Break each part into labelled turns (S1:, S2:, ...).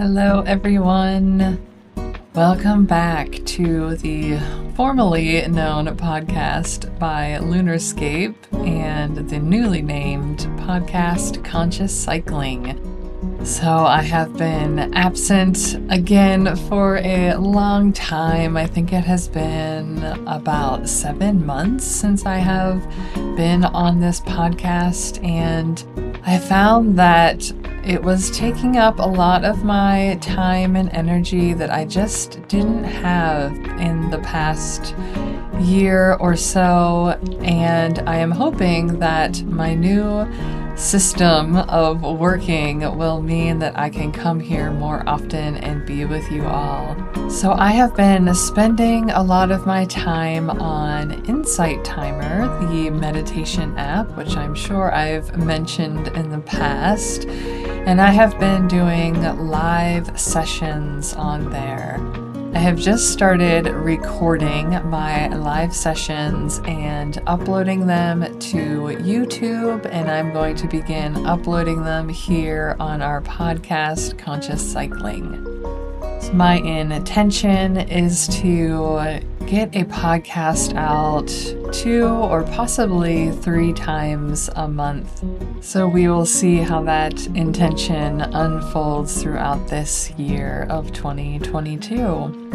S1: Hello, everyone. Welcome back to the formerly known podcast by Lunarscape and the newly named podcast Conscious Cycling. So, I have been absent again for a long time. I think it has been about seven months since I have been on this podcast, and I found that it was taking up a lot of my time and energy that I just didn't have in the past year or so. And I am hoping that my new system of working will mean that I can come here more often and be with you all. So, I have been spending a lot of my time on Insight Timer, the meditation app, which I'm sure I've mentioned in the past. And I have been doing live sessions on there. I have just started recording my live sessions and uploading them to YouTube, and I'm going to begin uploading them here on our podcast, Conscious Cycling. So my intention is to get a podcast out two or possibly three times a month. So we will see how that intention unfolds throughout this year of 2022.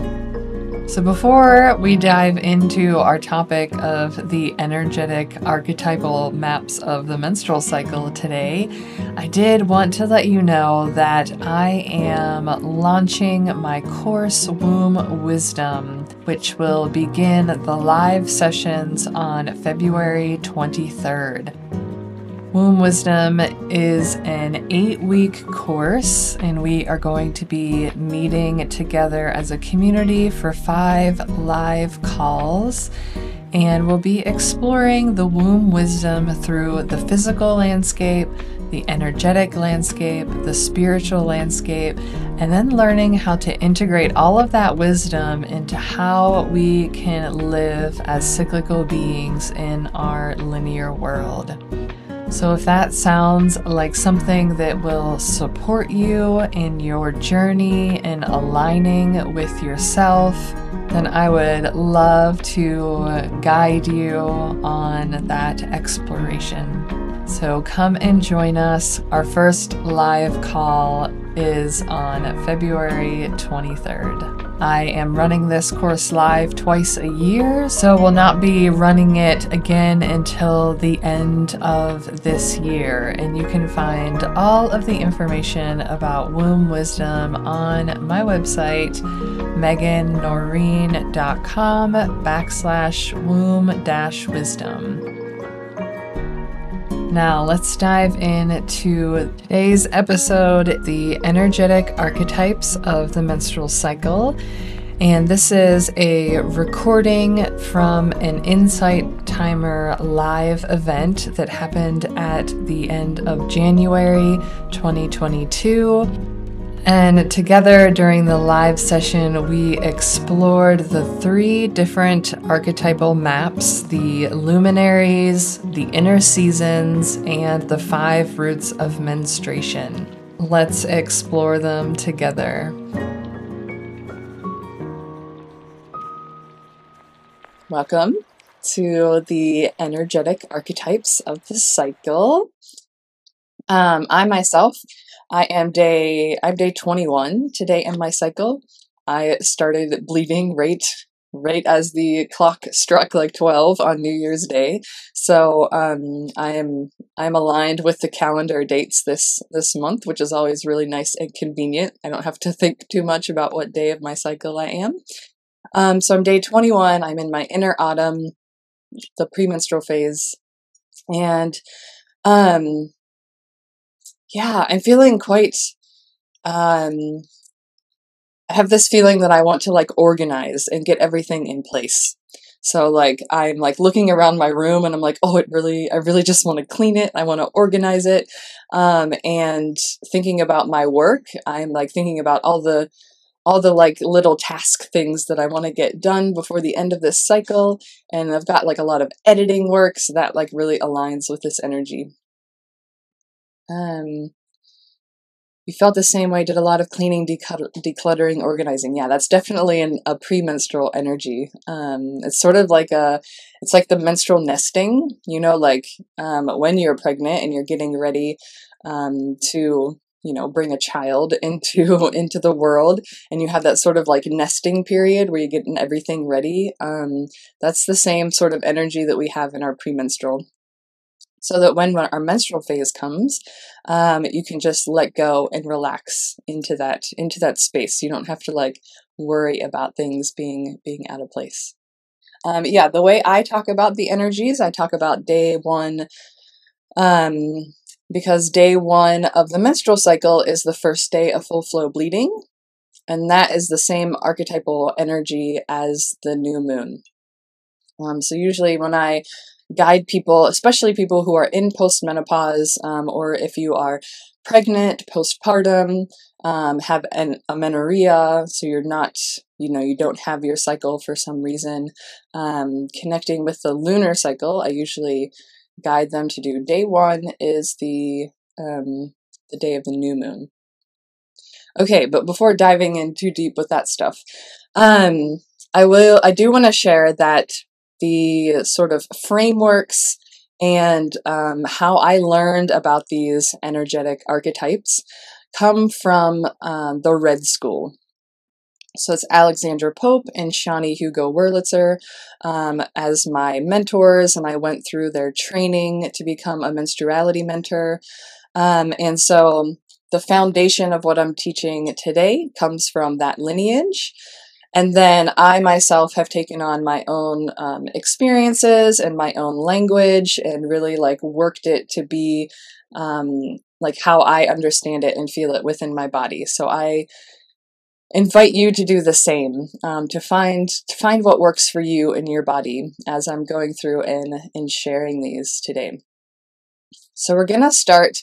S1: So, before we dive into our topic of the energetic archetypal maps of the menstrual cycle today, I did want to let you know that I am launching my course Womb Wisdom, which will begin the live sessions on February 23rd. Womb Wisdom is an eight week course, and we are going to be meeting together as a community for five live calls. And we'll be exploring the womb wisdom through the physical landscape, the energetic landscape, the spiritual landscape, and then learning how to integrate all of that wisdom into how we can live as cyclical beings in our linear world. So, if that sounds like something that will support you in your journey in aligning with yourself, then I would love to guide you on that exploration. So, come and join us. Our first live call is on February 23rd. I am running this course live twice a year, so will not be running it again until the end of this year. And you can find all of the information about womb wisdom on my website, megannoreen.com backslash womb dash wisdom. Now, let's dive into today's episode the energetic archetypes of the menstrual cycle. And this is a recording from an Insight Timer live event that happened at the end of January 2022. And together during the live session, we explored the three different archetypal maps the luminaries, the inner seasons, and the five roots of menstruation. Let's explore them together. Welcome to the energetic archetypes of the cycle. Um, I myself I am day I'm day 21 today in my cycle. I started bleeding right right as the clock struck like 12 on New Year's Day. So um, I am I'm aligned with the calendar dates this this month, which is always really nice and convenient. I don't have to think too much about what day of my cycle I am. Um, so I'm day 21. I'm in my inner autumn, the premenstrual phase, and um, yeah, I'm feeling quite um I have this feeling that I want to like organize and get everything in place. So like I'm like looking around my room and I'm like, oh, it really I really just want to clean it. I want to organize it. Um and thinking about my work, I'm like thinking about all the all the like little task things that I want to get done before the end of this cycle and I've got like a lot of editing work so that like really aligns with this energy. Um, You felt the same way, did a lot of cleaning, decluttering, organizing. Yeah, that's definitely an, a premenstrual energy. Um, it's sort of like a, it's like the menstrual nesting, you know, like um, when you're pregnant and you're getting ready um, to you know bring a child into into the world and you have that sort of like nesting period where you're getting everything ready um, that's the same sort of energy that we have in our premenstrual so that when our menstrual phase comes um, you can just let go and relax into that into that space you don't have to like worry about things being being out of place um, yeah the way i talk about the energies i talk about day one um, because day one of the menstrual cycle is the first day of full flow bleeding, and that is the same archetypal energy as the new moon. Um, so, usually, when I guide people, especially people who are in postmenopause, um, or if you are pregnant, postpartum, um, have an amenorrhea, so you're not, you know, you don't have your cycle for some reason, um, connecting with the lunar cycle, I usually guide them to do. Day one is the um, the day of the new moon. Okay, but before diving in too deep with that stuff, um, I will. I do want to share that the sort of frameworks and um, how I learned about these energetic archetypes come from um, the Red School. So it's Alexandra Pope and Sjanie Hugo Wurlitzer um, as my mentors, and I went through their training to become a menstruality mentor. Um, and so the foundation of what I'm teaching today comes from that lineage. And then I myself have taken on my own um, experiences and my own language and really like worked it to be um, like how I understand it and feel it within my body. So I invite you to do the same um, to find to find what works for you in your body as i'm going through and and sharing these today so we're gonna start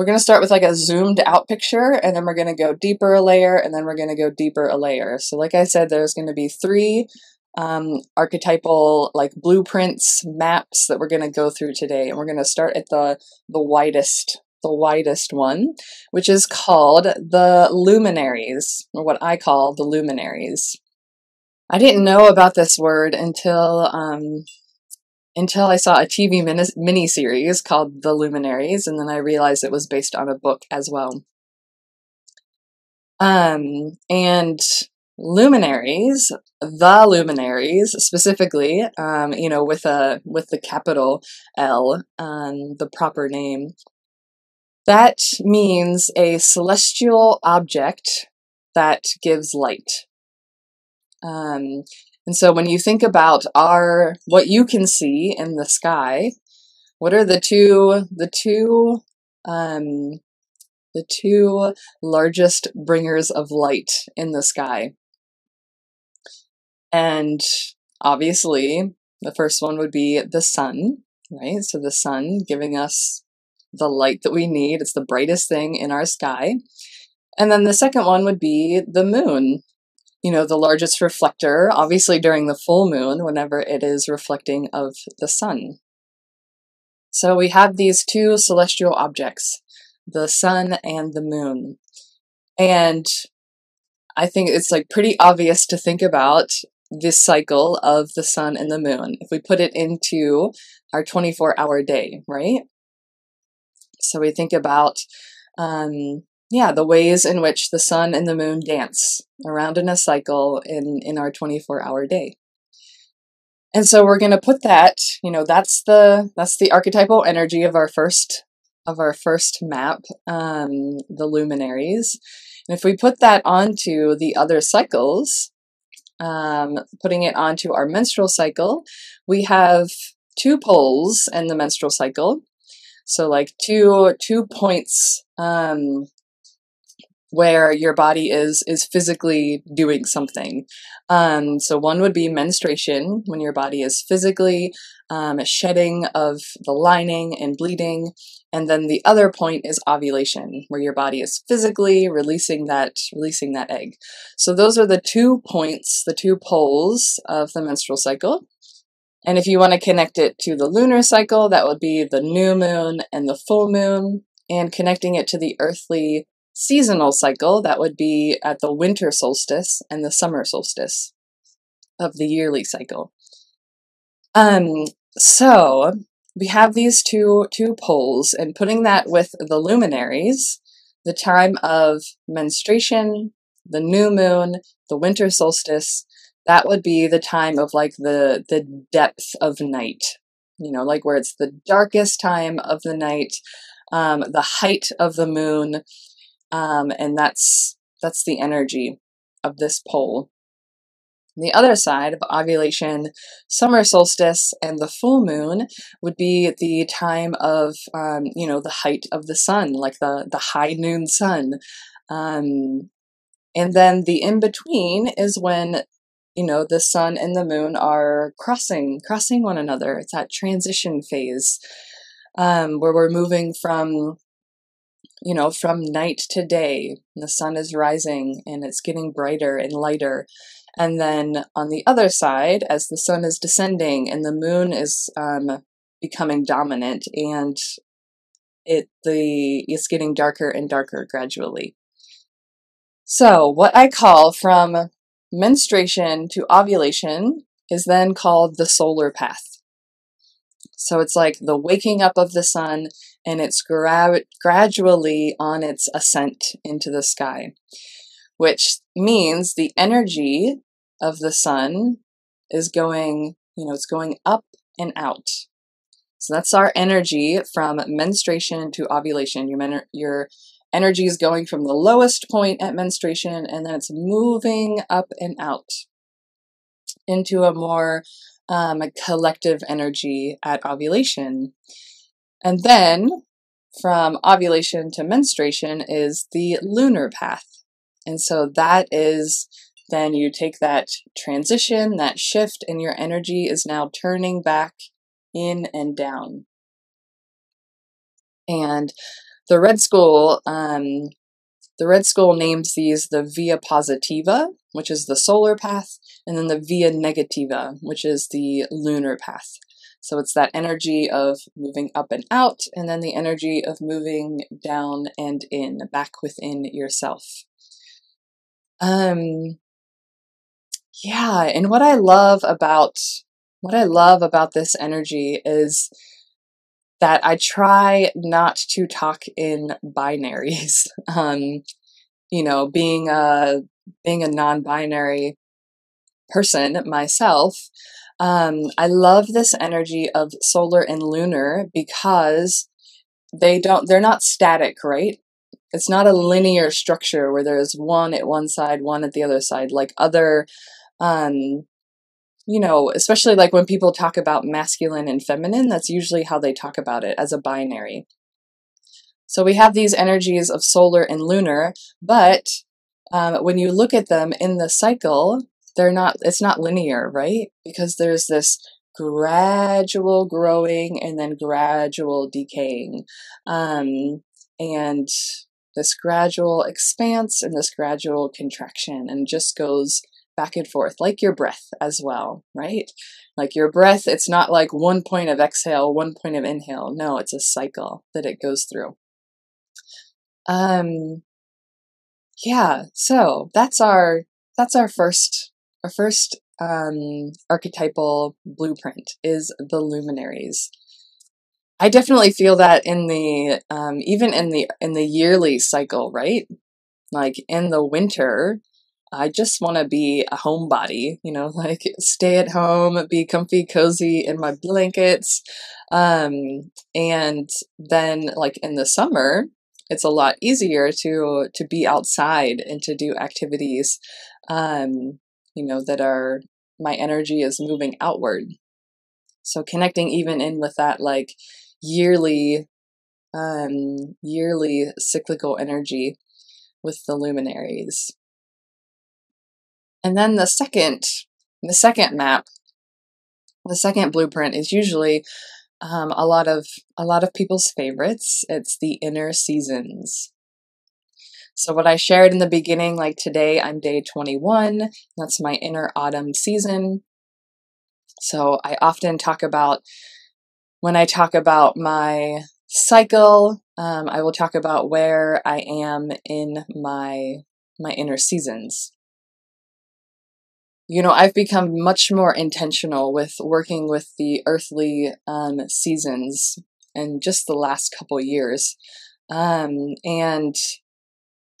S1: we're gonna start with like a zoomed out picture and then we're gonna go deeper a layer and then we're gonna go deeper a layer so like i said there's gonna be three um, archetypal like blueprints maps that we're going to go through today and we're going to start at the the widest the widest one, which is called the luminaries, or what I call the luminaries. I didn't know about this word until um, until I saw a TV mini series called The Luminaries, and then I realized it was based on a book as well. Um, and luminaries, the luminaries specifically, um, you know, with a with the capital L, um, the proper name, that means a celestial object that gives light. Um, and so when you think about our what you can see in the sky, what are the two the two um, the two largest bringers of light in the sky? And obviously, the first one would be the sun, right? So the sun giving us the light that we need. It's the brightest thing in our sky. And then the second one would be the moon, you know, the largest reflector, obviously during the full moon, whenever it is reflecting of the sun. So we have these two celestial objects, the sun and the moon. And I think it's like pretty obvious to think about this cycle of the sun and the moon if we put it into our 24 hour day, right? So we think about, um, yeah, the ways in which the sun and the moon dance around in a cycle in, in our 24 hour day. And so we're going to put that, you know, that's the, that's the archetypal energy of our first, of our first map, um, the luminaries. And if we put that onto the other cycles, um, putting it onto our menstrual cycle, we have two poles in the menstrual cycle. So like two two points um, where your body is is physically doing something. Um, so one would be menstruation when your body is physically um, shedding of the lining and bleeding, and then the other point is ovulation where your body is physically releasing that releasing that egg. So those are the two points, the two poles of the menstrual cycle. And if you want to connect it to the lunar cycle, that would be the new moon and the full moon, and connecting it to the earthly seasonal cycle, that would be at the winter solstice and the summer solstice of the yearly cycle. Um, so we have these two two poles, and putting that with the luminaries, the time of menstruation, the new moon, the winter solstice, that would be the time of like the the depth of night. You know, like where it's the darkest time of the night, um, the height of the moon, um, and that's that's the energy of this pole. The other side of ovulation, summer solstice, and the full moon would be the time of, um, you know, the height of the sun, like the, the high noon sun. Um, and then the in between is when, you know, the sun and the moon are crossing, crossing one another. It's that transition phase um, where we're moving from you know, from night to day. The sun is rising and it's getting brighter and lighter. And then on the other side, as the sun is descending and the moon is um, becoming dominant, and it the it's getting darker and darker gradually. So what I call from menstruation to ovulation is then called the solar path. So it's like the waking up of the sun and it's gra- gradually on its ascent into the sky which means the energy of the sun is going, you know, it's going up and out. So that's our energy from menstruation to ovulation. Your, men- your energy is going from the lowest point at menstruation and then it's moving up and out into a more um, collective energy at ovulation. And then from ovulation to menstruation is the lunar path. And so that is then you take that transition, that shift, and your energy is now turning back in and down. And the Red School, um, the Red School names these the Via Positiva, which is the solar path, and then the Via Negativa, which is the lunar path. So it's that energy of moving up and out, and then the energy of moving down and in, back within yourself. Um, yeah, and what I love about what I love about this energy is that I try not to talk in binaries. Um, you know, being a being a non-binary person myself, um, I love this energy of solar and lunar because they don't they're not static, right? it's not a linear structure where there's one at one side, one at the other side, like other, um, you know, especially like when people talk about masculine and feminine, that's usually how they talk about it as a binary. So we have these energies of solar and lunar, but um, when you look at them in the cycle, they're not, it's not linear, right? Because there's this gradual growing and then gradual decaying. Um, and this gradual expanse and this gradual contraction and just goes back and forth like your breath as well right like your breath it's not like one point of exhale one point of inhale no it's a cycle that it goes through um yeah so that's our that's our first our first um archetypal blueprint is the luminaries I definitely feel that in the um, even in the in the yearly cycle, right? Like in the winter, I just want to be a homebody, you know, like stay at home, be comfy, cozy in my blankets. Um, and then like in the summer, it's a lot easier to to be outside and to do activities um, you know, that are my energy is moving outward. So connecting even in with that like yearly um, yearly cyclical energy with the luminaries. And then the second, the second map, the second blueprint is usually um, a lot of a lot of people's favorites. It's the inner seasons. So what I shared in the beginning, like today, I'm day 21. That's my inner autumn season. So I often talk about when I talk about my cycle, um, I will talk about where I am in my my inner seasons. You know, I've become much more intentional with working with the earthly um, seasons in just the last couple years, um, and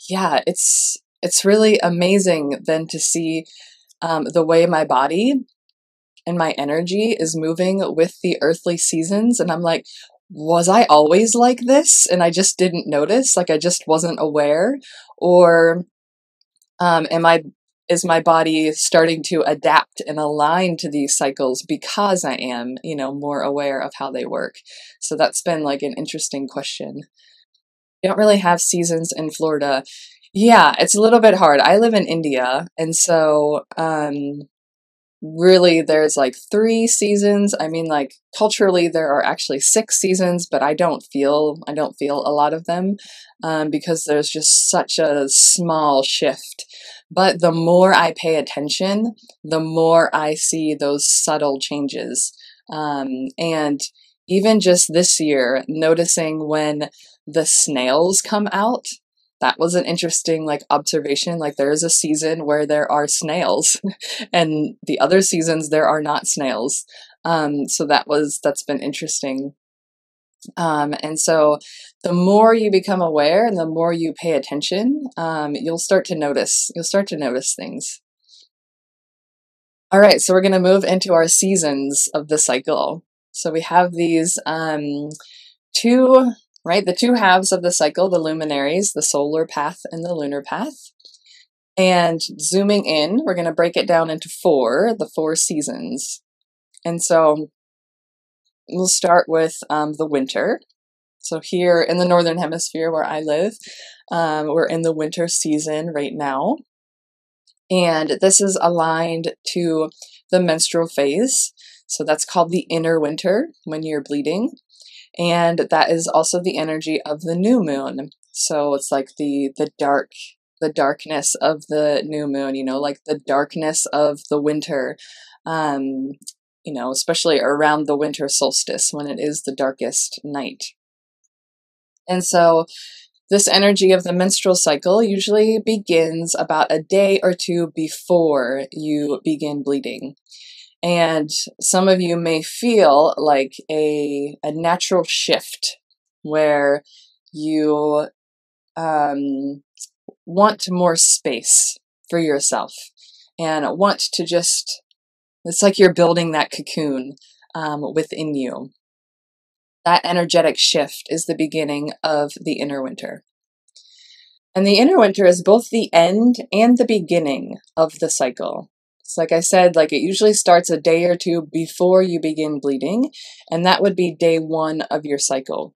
S1: yeah, it's it's really amazing then to see um, the way my body and my energy is moving with the earthly seasons. And I'm like, was I always like this? And I just didn't notice, like I just wasn't aware? Or um, am I is my body starting to adapt and align to these cycles because I am, you know, more aware of how they work? So that's been like an interesting question. We don't really have seasons in Florida. Yeah, it's a little bit hard. I live in India, and so um, really there's like three seasons i mean like culturally there are actually six seasons but i don't feel i don't feel a lot of them um, because there's just such a small shift but the more i pay attention the more i see those subtle changes um, and even just this year noticing when the snails come out. That was an interesting like observation. Like there is a season where there are snails and the other seasons there are not snails. Um, so that was that's been interesting. Um, and so the more you become aware and the more you pay attention um, you'll start to notice you'll start to notice things. All right so we're going to move into our seasons of the cycle. So we have these um, two right? The two halves of the cycle, the luminaries, the solar path and the lunar path. And zooming in, we're going to break it down into four, the four seasons. And so we'll start with um, the winter. So here in the northern hemisphere where I live, um, we're in the winter season right now. And this is aligned to the menstrual phase. So that's called the inner winter when you're bleeding and that is also the energy of the new moon. So it's like the the dark the darkness of the new moon you know like the darkness of the winter um you know especially around the winter solstice when it is the darkest night. And so this energy of the menstrual cycle usually begins about a day or two before you begin bleeding and some of you may feel like a, a natural shift where you um, want more space for yourself and want to just, it's like you're building that cocoon um, within you. That energetic shift is the beginning of the inner winter. And the inner winter is both the end and the beginning of the cycle. So like I said, like it usually starts a day or two before you begin bleeding, and that would be day one of your cycle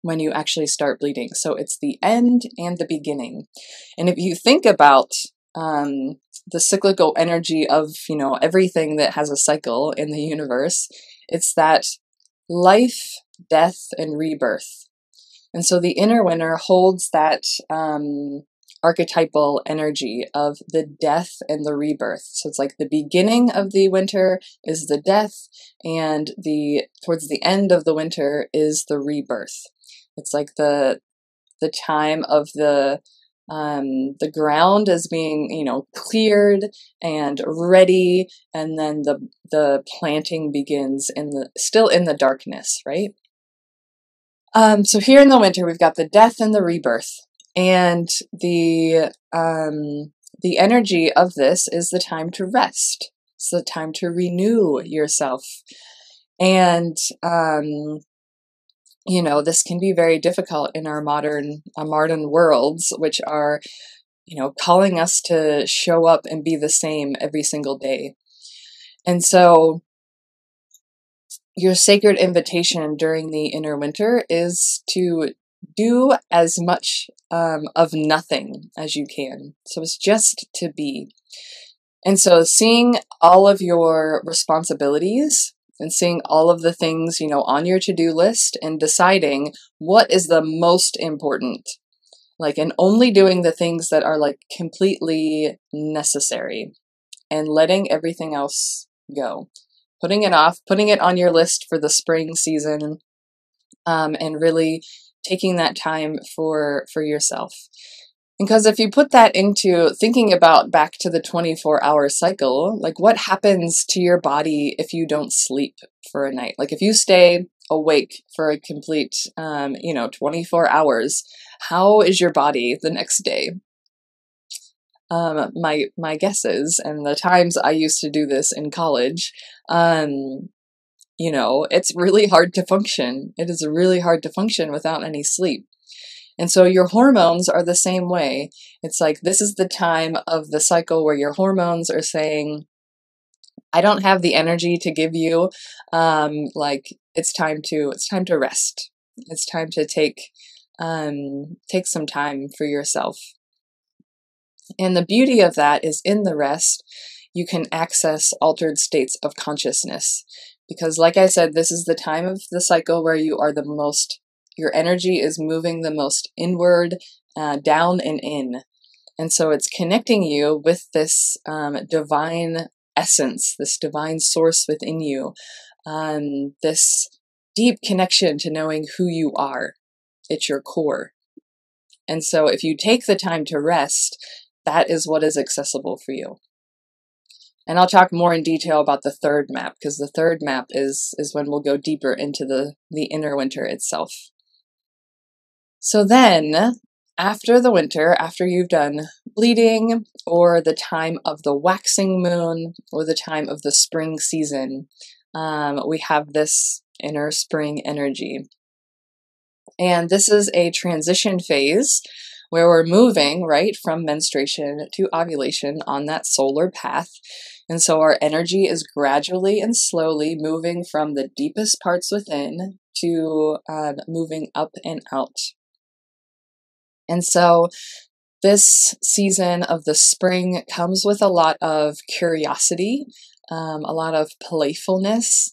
S1: when you actually start bleeding. So it's the end and the beginning. And if you think about um, the cyclical energy of you know everything that has a cycle in the universe, it's that life, death, and rebirth. And so the inner winter holds that um, archetypal energy of the death and the rebirth. So it's like the beginning of the winter is the death, and the towards the end of the winter is the rebirth. It's like the the time of the um, the ground is being you know cleared and ready, and then the the planting begins in the still in the darkness, right? Um, so here in the winter, we've got the death and the rebirth and the um, the energy of this is the time to rest. It's the time to renew yourself, and um, you know this can be very difficult in our modern uh, modern worlds, which are you know calling us to show up and be the same every single day, and so your sacred invitation during the inner winter is to do as much um, of nothing as you can. So it's just to be. And so seeing all of your responsibilities and seeing all of the things, you know, on your to-do list and deciding what is the most important. Like and only doing the things that are like completely necessary and letting everything else go. Putting it off, putting it on your list for the spring season um, and really taking that time for for yourself. Because if you put that into thinking about back to the 24 hour cycle, like what happens to your body if you don't sleep for a night? Like if you stay awake for a complete, um, you know, 24 hours, how is your body the next day? Um, my my guesses and the times I used to do this in college, um, you know, it's really hard to function. It is really hard to function without any sleep. And so your hormones are the same way. It's like this is the time of the cycle where your hormones are saying, I don't have the energy to give you. Um, like it's time to it's time to rest. It's time to take um, take some time for yourself. And the beauty of that is in the rest, you can access altered states of consciousness. Because, like I said, this is the time of the cycle where you are the most your energy is moving the most inward, uh, down and in. And so it's connecting you with this um, divine essence, this divine source within you, um, this deep connection to knowing who you are. It's your core. And so if you take the time to rest, that is what is accessible for you. And I'll talk more in detail about the third map because the third map is is when we'll go deeper into the the inner winter itself. So then, after the winter, after you've done bleeding, or the time of the waxing moon, or the time of the spring season, um, we have this inner spring energy. And this is a transition phase where we're moving right from menstruation to ovulation on that solar path. And so our energy is gradually and slowly moving from the deepest parts within to um, moving up and out and so this season of the spring comes with a lot of curiosity, um, a lot of playfulness.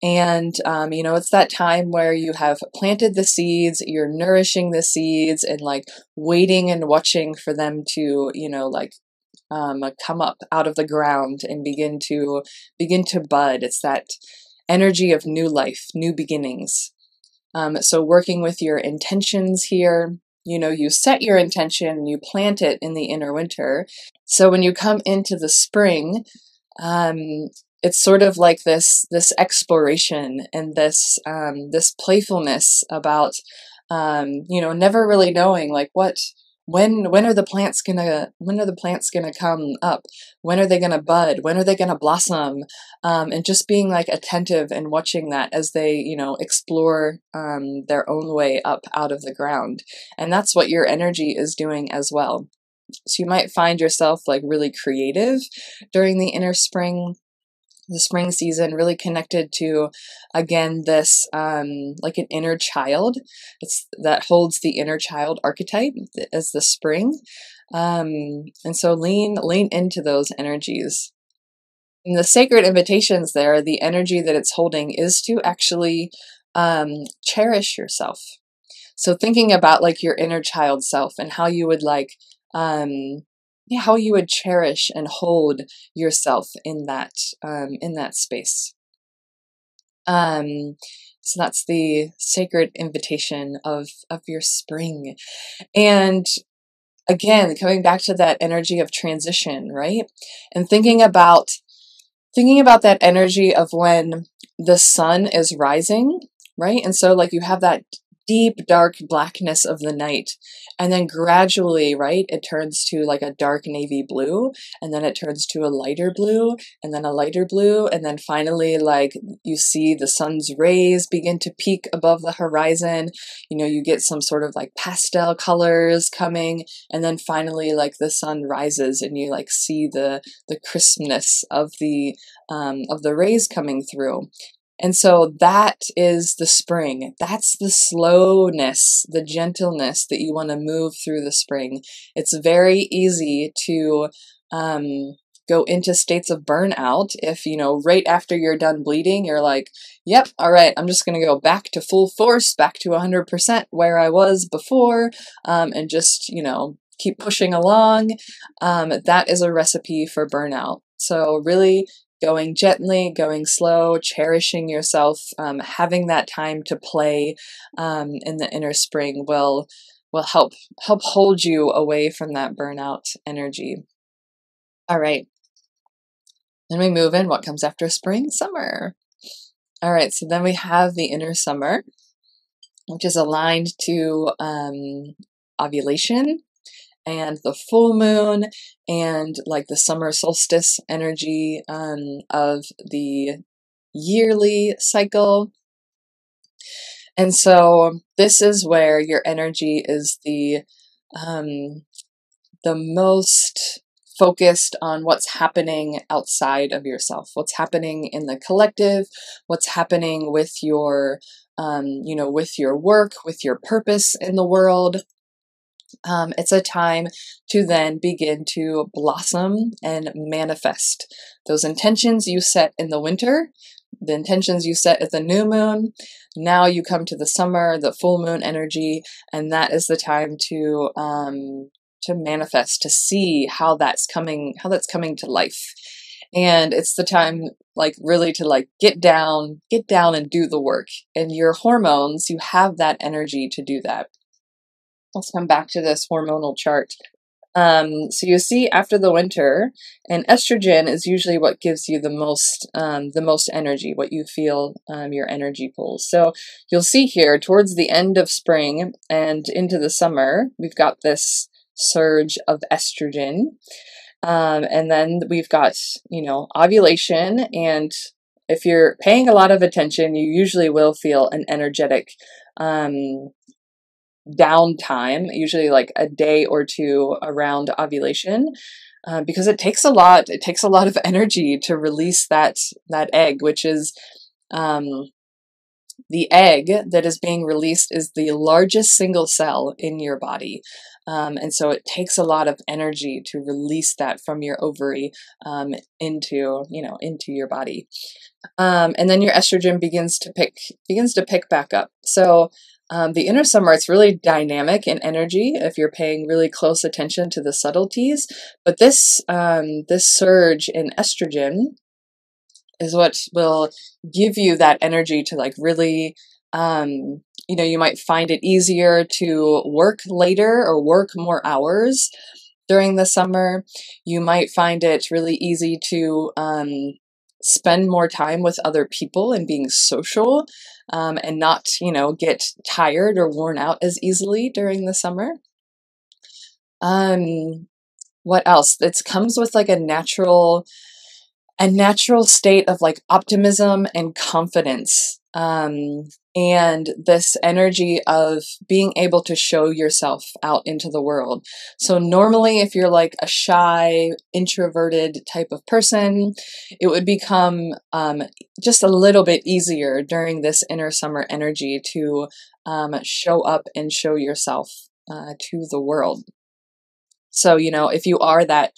S1: And, um, you know, it's that time where you have planted the seeds, you're nourishing the seeds and like waiting and watching for them to, you know, like um, come up out of the ground and begin to begin to bud. It's that energy of new life, new beginnings. Um, so working with your intentions here, you know, you set your intention you plant it in the inner winter. So when you come into the spring, um, it's sort of like this this exploration and this um, this playfulness about um, you know never really knowing like what when when are the plants gonna when are the plants gonna come up? When are they gonna bud? When are they gonna blossom? Um, and just being like attentive and watching that as they you know explore um, their own way up out of the ground. And that's what your energy is doing as well. So you might find yourself like really creative during the inner spring the spring season really connected to again this um, like an inner child. It's that holds the inner child archetype as the spring. Um, and so lean lean into those energies. And the sacred invitations there the energy that it's holding is to actually um, cherish yourself. So thinking about like your inner child self and how you would like um, how you would cherish and hold yourself in that um, in that space. Um, so that's the sacred invitation of of your spring, and again, coming back to that energy of transition, right? And thinking about thinking about that energy of when the sun is rising, right? And so like you have that deep dark blackness of the night. And then gradually right it turns to like a dark navy blue and then it turns to a lighter blue and then a lighter blue and then finally like you see the sun's rays begin to peak above the horizon. You know you get some sort of like pastel colors coming and then finally like the sun rises and you like see the the crispness of the um, of the rays coming through and so that is the spring. That's the slowness, the gentleness that you want to move through the spring. It's very easy to um, go into states of burnout if, you know, right after you're done bleeding, you're like, yep, all right, I'm just going to go back to full force, back to 100% where I was before, um, and just, you know, keep pushing along. Um, that is a recipe for burnout. So, really going gently, going slow, cherishing yourself, um, having that time to play um, in the inner spring will will help help hold you away from that burnout energy. All right. Then we move in. What comes after spring? Summer. All right. So then we have the inner summer, which is aligned to um, ovulation and the full moon and like the summer solstice energy um, of the yearly cycle. And so this is where your energy is the um, the most focused on what's happening outside of yourself, what's happening in the collective, what's happening with your um, you know, with your work, with your purpose in the world, um, it's a time to then begin to blossom and manifest those intentions you set in the winter, the intentions you set at the new moon. Now you come to the summer, the full moon energy, and that is the time to um, to manifest, to see how that's coming, how that's coming to life. And it's the time, like, really to like get down, get down and do the work. And your hormones, you have that energy to do that let's come back to this hormonal chart. Um, so you see after the winter, and estrogen is usually what gives you the most um, the most energy, what you feel um, your energy pulls. So you'll see here towards the end of spring and into the summer, we've got this surge of estrogen, um, and then we've got you know ovulation and if you're paying a lot of attention, you usually will feel an energetic um, downtime, usually like a day or two around ovulation. Uh, because it takes a lot it takes a lot of energy to release that that egg which is um, the egg that is being released is the largest single cell in your body um, and so it takes a lot of energy to release that from your ovary um, into you know into your body um, and then your estrogen begins to pick begins to pick back up so um, the inner summer, it's really dynamic in energy if you're paying really close attention to the subtleties. But this um, this surge in estrogen is what will give you that energy to like really um, you know you might find it easier to work later or work more hours during the summer you might find it really easy to um, spend more time with other people and being social um, and not, you know, get tired or worn out as easily during the summer. Um, what else? It comes with like a natural, a natural state of like optimism and confidence. Um, and this energy of being able to show yourself out into the world. So, normally, if you're like a shy, introverted type of person, it would become um, just a little bit easier during this inner summer energy to um, show up and show yourself uh, to the world. So, you know, if you are that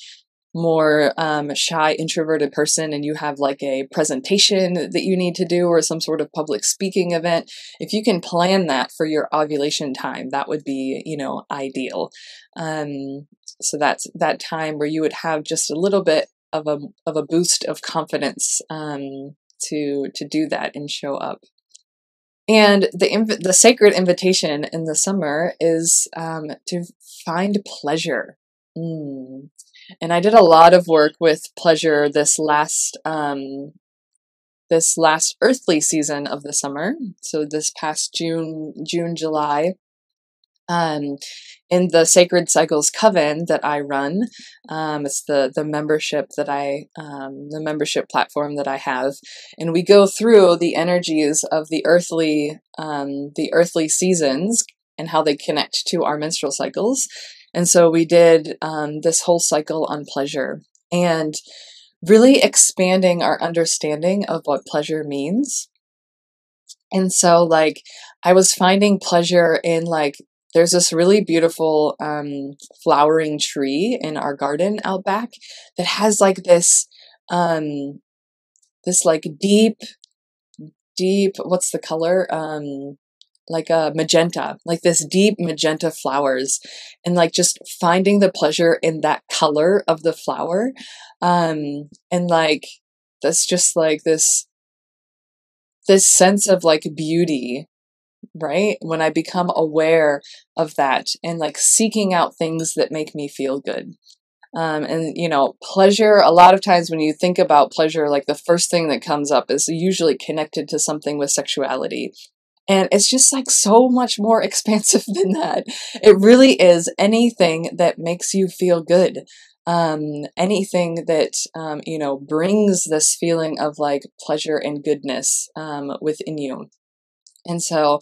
S1: more um, shy, introverted person and you have like a presentation that you need to do or some sort of public speaking event, if you can plan that for your ovulation time, that would be, you know, ideal. Um, so that's that time where you would have just a little bit of a of a boost of confidence um, to to do that and show up. And the inv- the sacred invitation in the summer is um, to find pleasure. Mm. And I did a lot of work with pleasure this last um, this last earthly season of the summer. So this past June, June, July. Um, in the Sacred Cycles Coven that I run, um, it's the the membership that I um, the membership platform that I have, and we go through the energies of the earthly um, the earthly seasons and how they connect to our menstrual cycles and so we did um, this whole cycle on pleasure and really expanding our understanding of what pleasure means. And so, like, I was finding pleasure in, like, there's this really beautiful um, flowering tree in our garden out back that has, like, this, um, this, like, deep, deep, what's the color? Um, like a magenta, like this deep magenta flowers, and like just finding the pleasure in that color of the flower. Um, and like that's just like this this sense of like beauty right when i become aware of that and like seeking out things that make me feel good um, and you know pleasure a lot of times when you think about pleasure like the first thing that comes up is usually connected to something with sexuality and it's just like so much more expansive than that. It really is anything that makes you feel good. Um, anything that um, you know brings this feeling of like pleasure and goodness um, within you. And so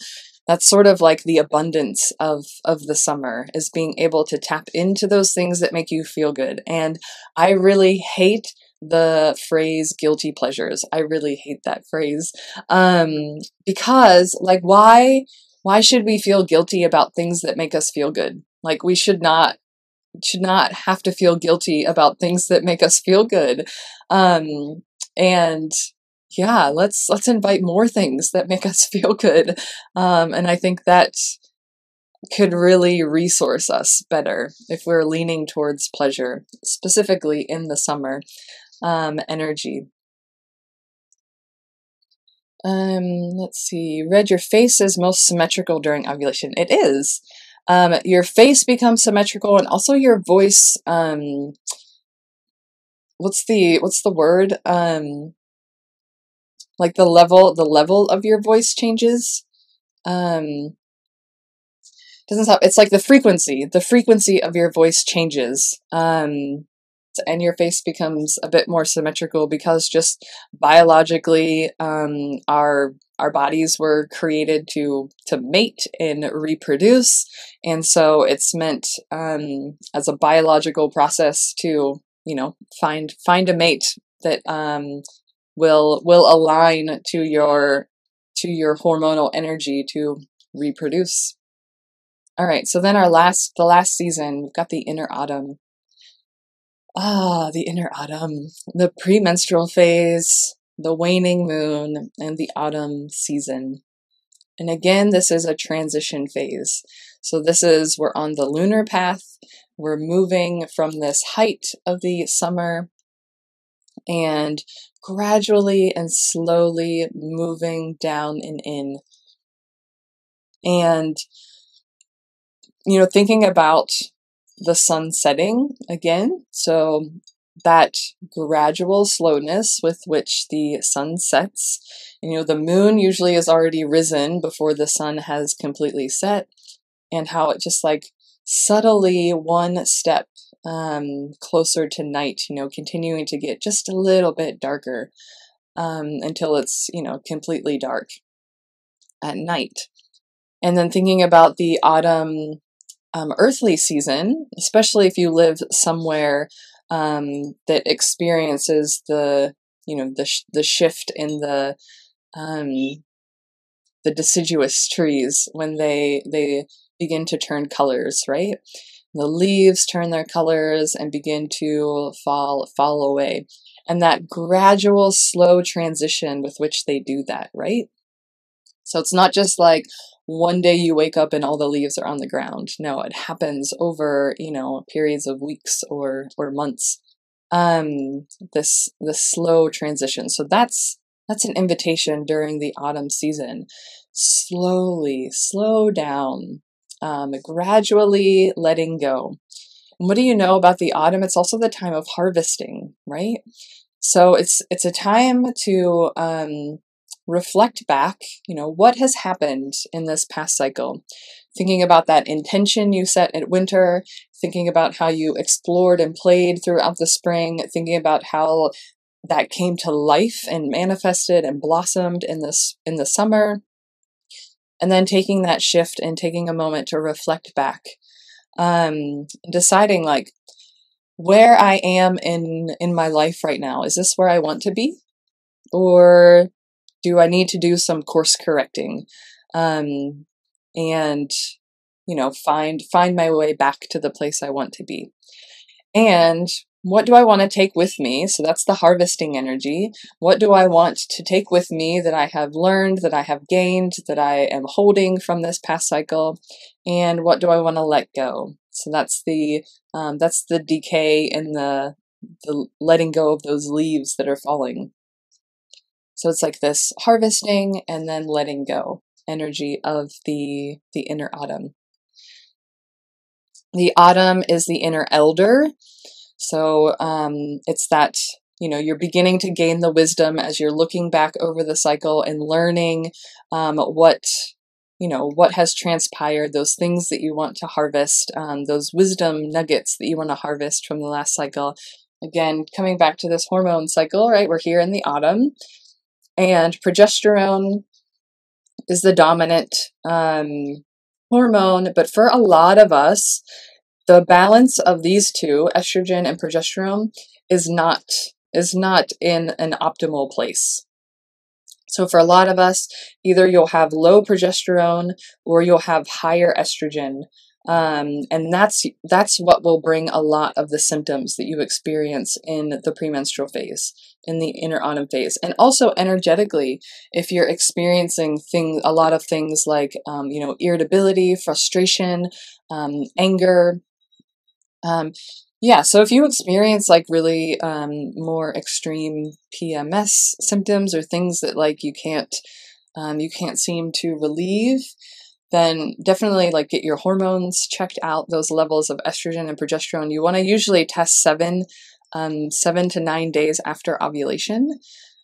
S1: that's sort of like the abundance of of the summer is being able to tap into those things that make you feel good. And i really hate the phrase guilty pleasures i really hate that phrase um because like why why should we feel guilty about things that make us feel good like we should not should not have to feel guilty about things that make us feel good. Um, and yeah, let's let's invite more things that make us feel good. Um, and I think that could really resource us better if we're leaning towards pleasure, specifically in the summer um, energy. Um, let's see. Red, your face is most symmetrical during ovulation. It is um, your face becomes symmetrical and also your voice um, what's the what's the word um, like the level the level of your voice changes um, doesn't stop it's like the frequency the frequency of your voice changes um, and your face becomes a bit more symmetrical because just biologically um, our our bodies were created to to mate and reproduce. And so it's meant um, as a biological process to you know find find a mate that um, will will align to your to your hormonal energy to reproduce. All right so then our last the last season we've got the inner autumn Ah, the inner autumn, the premenstrual phase, the waning moon, and the autumn season. And again, this is a transition phase. So, this is we're on the lunar path, we're moving from this height of the summer and gradually and slowly moving down and in. And, you know, thinking about the sun setting again. So that gradual slowness with which the sun sets. You know, the moon usually is already risen before the sun has completely set, and how it just like subtly one step um, closer to night, you know, continuing to get just a little bit darker um, until it's, you know, completely dark at night. And then thinking about the autumn um, earthly season, especially if you live somewhere um, that experiences the you know the sh- the shift in the um, the deciduous trees when they they begin to turn colors, right? The leaves turn their colors and begin to fall fall away, and that gradual, slow transition with which they do that, right? So it's not just like, one day you wake up and all the leaves are on the ground. No, it happens over, you know, periods of weeks or or months. Um this the slow transition. So that's that's an invitation during the autumn season. Slowly, slow down, um, gradually letting go. And what do you know about the autumn? It's also the time of harvesting, right? So it's it's a time to um, reflect back, you know, what has happened in this past cycle. Thinking about that intention you set at winter, thinking about how you explored and played throughout the spring, thinking about how that came to life and manifested and blossomed in this in the summer. And then taking that shift and taking a moment to reflect back. Um, deciding like where I am in in my life right now. Is this where I want to be? Or do I need to do some course correcting? Um, and you know, find find my way back to the place I want to be. And what do I want to take with me? So that's the harvesting energy. What do I want to take with me that I have learned, that I have gained, that I am holding from this past cycle? And what do I want to let go? So that's the um, that's the decay and the the letting go of those leaves that are falling So it's like this harvesting and then letting go energy of the the inner autumn. The autumn is the inner elder. So um, it's that you know you're beginning to gain the wisdom as you're looking back over the cycle and learning um, what you know what has transpired those things that you want to harvest um, those wisdom nuggets that you want to harvest from the last cycle again coming back to this hormone cycle right we're here in the autumn and progesterone is the dominant um, hormone but for a lot of us the balance of these two estrogen and progesterone is not is not in an optimal place so for a lot of us, either you'll have low progesterone or you'll have higher estrogen. Um, and that's that's what will bring a lot of the symptoms that you experience in the premenstrual phase, in the inner autumn phase, and also energetically, if you're experiencing things, a lot of things like um, you know irritability, frustration, um, anger, um, yeah, so if you experience like really um, more extreme PMS symptoms or things that like you can't um, you can't seem to relieve, then definitely like get your hormones checked out. Those levels of estrogen and progesterone. You want to usually test seven um, seven to nine days after ovulation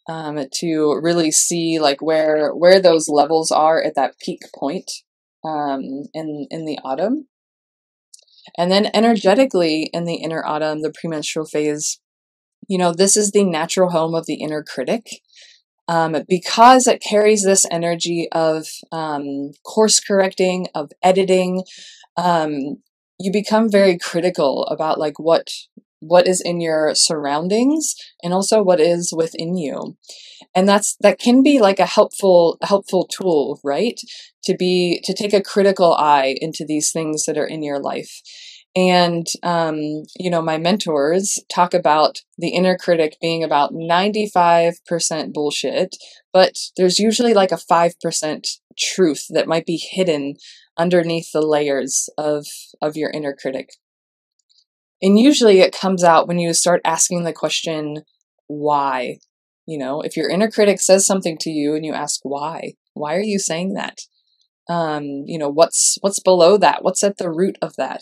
S1: um, to really see like where where those levels are at that peak point um, in in the autumn. And then energetically in the inner autumn, the premenstrual phase, you know, this is the natural home of the inner critic. Um, because it carries this energy of um, course correcting, of editing, um, you become very critical about like what what is in your surroundings and also what is within you. And that's that can be like a helpful helpful tool right? To be to take a critical eye into these things that are in your life and um, you know my mentors talk about the inner critic being about 95% bullshit but there's usually like a 5% truth that might be hidden underneath the layers of of your inner critic and usually it comes out when you start asking the question why you know, if your inner critic says something to you and you ask why, why are you saying that? Um, you know, what's what's below that? What's at the root of that?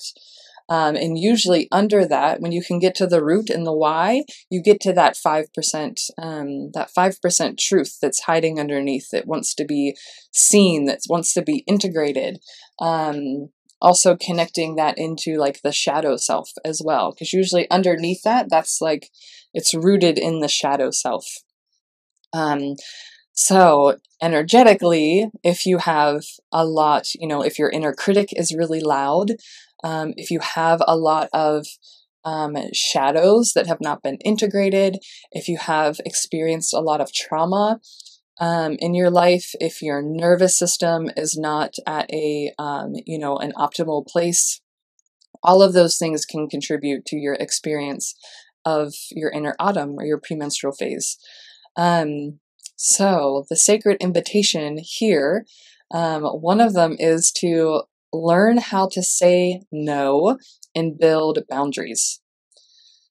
S1: Um, and usually under that, when you can get to the root and the why, you get to that five percent, um, that five percent truth that's hiding underneath that wants to be seen, that wants to be integrated. Um, also connecting that into like the shadow self as well, because usually underneath that, that's like it's rooted in the shadow self. Um, so, energetically, if you have a lot, you know, if your inner critic is really loud, um, if you have a lot of um, shadows that have not been integrated, if you have experienced a lot of trauma um, in your life, if your nervous system is not at a, um, you know, an optimal place, all of those things can contribute to your experience of your inner autumn or your premenstrual phase. Um, so, the sacred invitation here, um, one of them is to learn how to say no and build boundaries.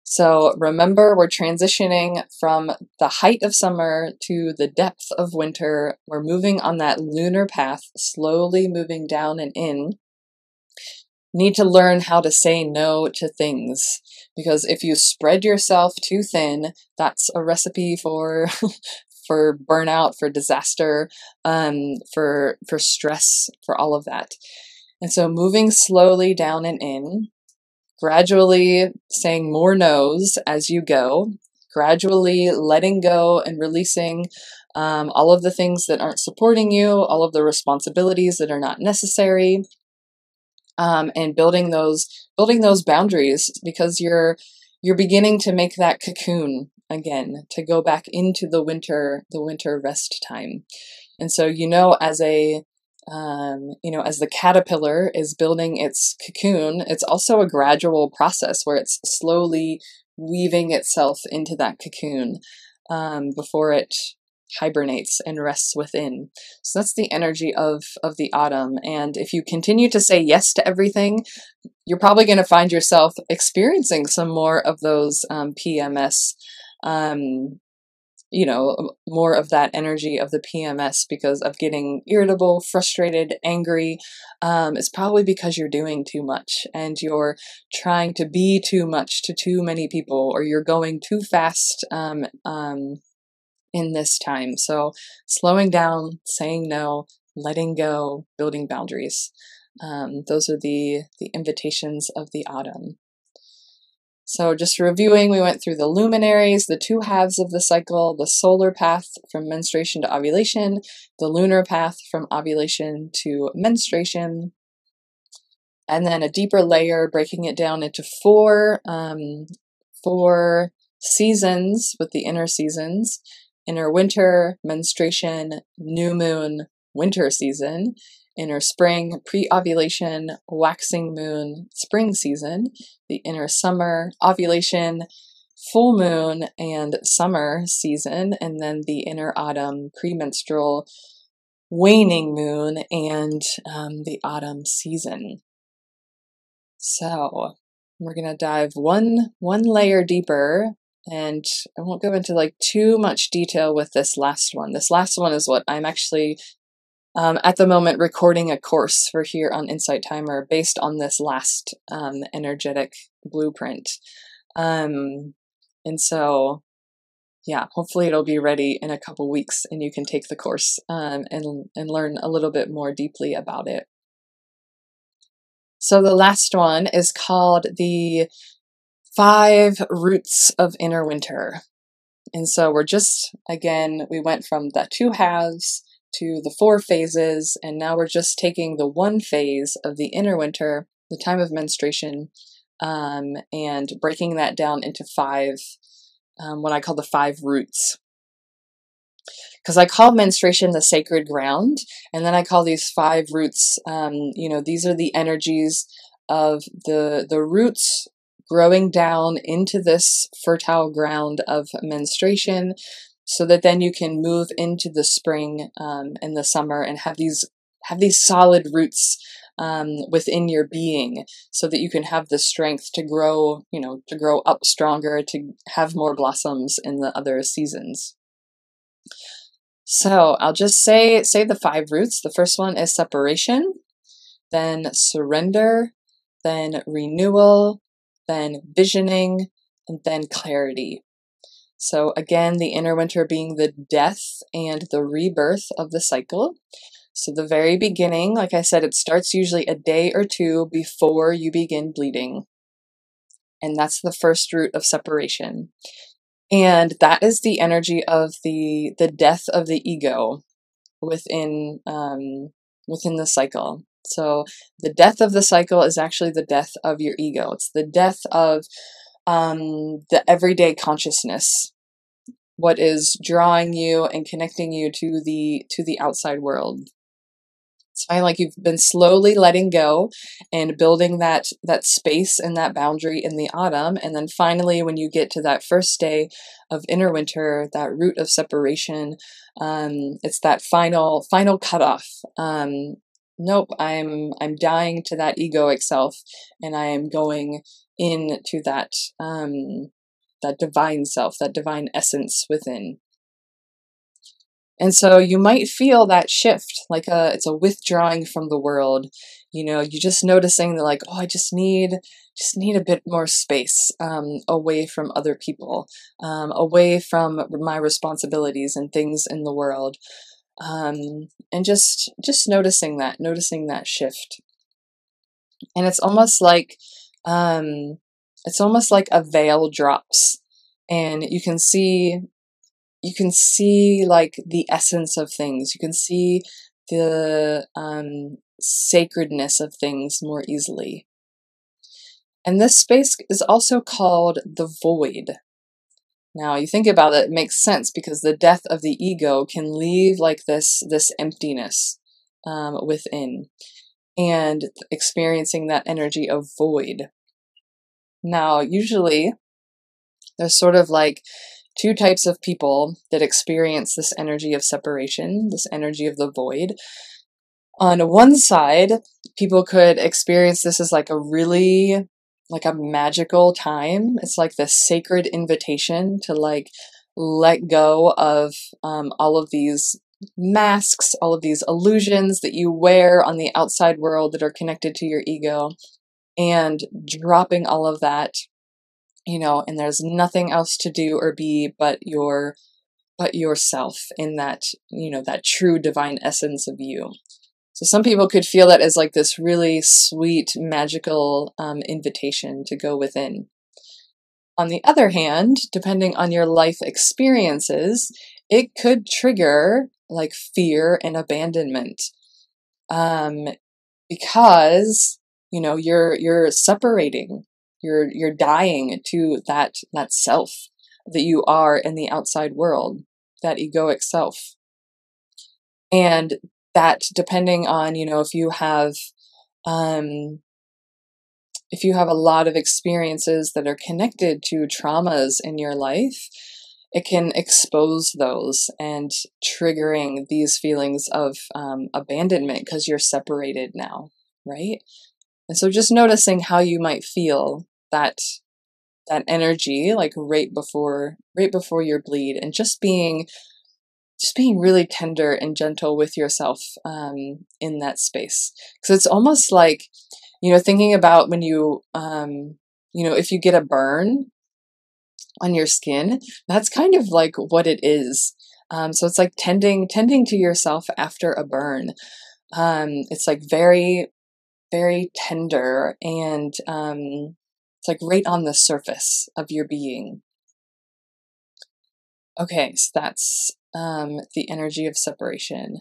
S1: So, remember, we're transitioning from the height of summer to the depth of winter. We're moving on that lunar path, slowly moving down and in need to learn how to say no to things because if you spread yourself too thin that's a recipe for for burnout for disaster um, for for stress for all of that and so moving slowly down and in gradually saying more no's as you go gradually letting go and releasing um, all of the things that aren't supporting you all of the responsibilities that are not necessary um, and building those building those boundaries because you're you're beginning to make that cocoon again to go back into the winter the winter rest time. And so you know as a um, you know as the caterpillar is building its cocoon it's also a gradual process where it's slowly weaving itself into that cocoon um, before it hibernates and rests within. So that's the energy of of the autumn. And if you continue to say yes to everything, you're probably going to find yourself experiencing some more of those um, PMS um, you know, more of that energy of the PMS because of getting irritable, frustrated, angry. Um, it's probably because you're doing too much and you're trying to be too much to too many people or you're going too fast um, um, in this time. So, slowing down, saying no, letting go, building boundaries. Um, those are the, the invitations of the autumn. So, just reviewing, we went through the luminaries, the two halves of the cycle, the solar path from menstruation to ovulation, the lunar path from ovulation to menstruation, and then a deeper layer, breaking it down into four, um, four seasons with the inner seasons inner winter, menstruation, new moon, winter season, inner spring, pre ovulation, waxing moon, spring season, the inner summer, ovulation, full moon, and summer season, and then the inner autumn, premenstrual, waning moon, and um, the autumn season. So, we're to dive one one layer deeper and I won't go into like too much detail with this last one. This last one is what I'm actually um, at the moment recording a course for here on Insight Timer based on this last um, energetic blueprint. Um, and so, yeah, hopefully it'll be ready in a couple weeks and you can take the course um, and, and learn a little bit more deeply about it. So the last one is called the Five Roots of Inner Winter. And so we're just, again, we went from the two halves to the four phases, and now we're just taking the one phase of the inner winter, the time of menstruation, um, and breaking that down into five, um, what I call the five roots. Because I call menstruation the sacred ground, and then I call these five roots, um, you know, these are the energies of the the roots growing down into this fertile ground of menstruation so that then you can move into the spring um, and the summer and have these have these solid roots um, within your being so that you can have the strength to grow you know to grow up stronger to have more blossoms in the other seasons. So i'll just say say the five roots. The first one is separation then surrender then renewal then visioning and then clarity so, again, the inner winter being the death and the rebirth of the cycle. So, the very beginning, like I said, it starts usually a day or two before you begin bleeding. And that's the first root of separation. And that is the energy of the, the death of the ego within, um, within the cycle. So, the death of the cycle is actually the death of your ego. It's the death of um, the everyday consciousness, what is drawing you and connecting you to the to the outside world. It's fine, like you've been slowly letting go and building that that space and that boundary in the autumn, and then finally, when you get to that first day of inner winter, that root of separation, um, it's that final final cutoff. Um, nope, I'm I'm dying to that egoic self, and I am going into that um, that divine self, that divine essence within. And so you might feel that shift, like a it's a withdrawing from the world. You know, you're just noticing that like, oh, I just need just need a bit more space um, away from other people, um, away from my responsibilities and things in the world, um, and just just noticing that, noticing that shift. And it's almost like um, it's almost like a veil drops and you can see you can see like the essence of things. You can see the um, sacredness of things more easily. And this space is also called the void. Now you think about it, it makes sense because the death of the ego can leave like this this emptiness um, within and experiencing that energy of void. Now, usually, there's sort of like two types of people that experience this energy of separation, this energy of the void. On one side, people could experience this as like a really like a magical time. It's like the sacred invitation to like let go of um, all of these masks, all of these illusions that you wear on the outside world that are connected to your ego, and dropping all of that, you know, and there's nothing else to do or be but your but yourself in that, you know, that true divine essence of you. So some people could feel that as like this really sweet, magical um, invitation to go within. On the other hand, depending on your life experiences, it could trigger like fear and abandonment. Um, because, you know, you're, you're separating, you're, you're dying to that, that self that you are in the outside world, that egoic self. And that depending on, you know, if you have, um, if you have a lot of experiences that are connected to traumas in your life, it can expose those and triggering these feelings of um, abandonment because you're separated now, right? And so just noticing how you might feel that that energy like right before right before your bleed and just being just being really tender and gentle with yourself um, in that space because it's almost like you know thinking about when you um, you know if you get a burn on your skin that's kind of like what it is um, so it's like tending tending to yourself after a burn um, it's like very very tender and um, it's like right on the surface of your being okay so that's um, the energy of separation.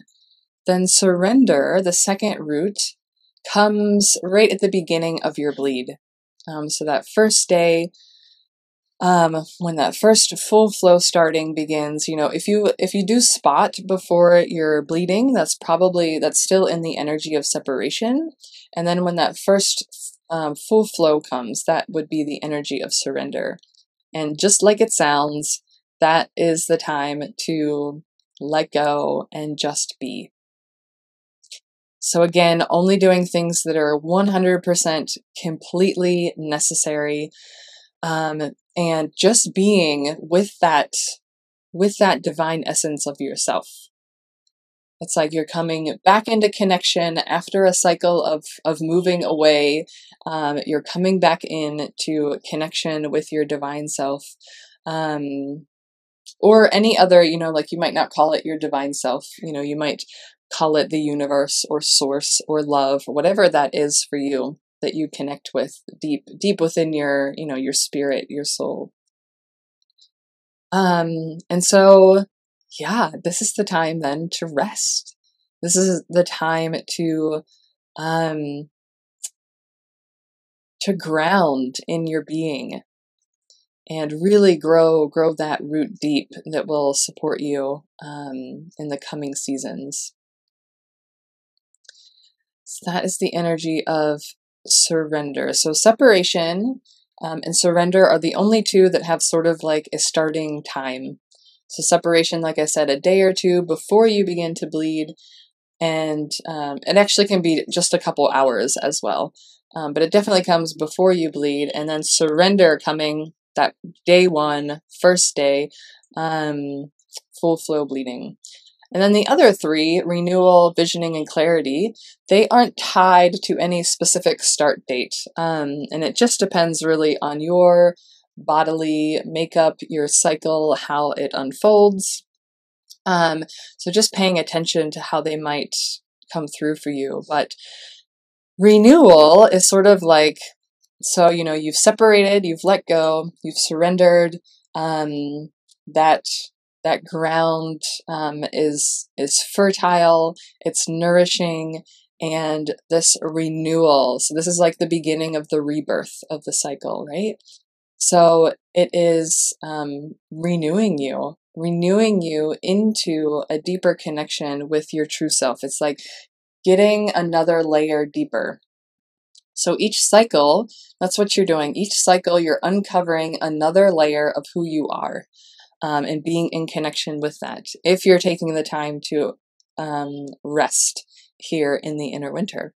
S1: Then surrender, the second root, comes right at the beginning of your bleed. Um, so that first day, um, when that first full flow starting begins, you know, if you if you do spot before you're bleeding, that's probably that's still in the energy of separation. And then when that first um, full flow comes, that would be the energy of surrender. And just like it sounds, that is the time to let go and just be. So, again, only doing things that are 100% completely necessary um, and just being with that with that divine essence of yourself. It's like you're coming back into connection after a cycle of of moving away. Um, you're coming back into connection with your divine self. Um, or any other, you know, like you might not call it your divine self, you know, you might call it the universe or source or love, whatever that is for you that you connect with deep deep within your, you know, your spirit, your soul. Um and so yeah, this is the time then to rest. This is the time to um to ground in your being and really grow grow that root deep that will support you um, in the coming seasons. So that is the energy of surrender. So separation um, and surrender are the only two that have sort of like a starting time. So separation, like I said, a day or two before you begin to bleed, and um, it actually can be just a couple hours as well. Um, but it definitely comes before you bleed, and then surrender coming that day one, first day, um, full flow bleeding. And then the other three, renewal, visioning, and clarity, they aren't tied to any specific start date. Um, and it just depends really on your bodily makeup, your cycle, how it unfolds. Um, so just paying attention to how they might come through for you. But renewal is sort of like so you know you've separated you've let go you've surrendered um, that that ground um, is is fertile it's nourishing and this renewal so this is like the beginning of the rebirth of the cycle right? So it is um, renewing you renewing you into a deeper connection with your true self. It's like getting another layer deeper. So each cycle, that's what you're doing. Each cycle, you're uncovering another layer of who you are um, and being in connection with that. If you're taking the time to um, rest here in the inner winter.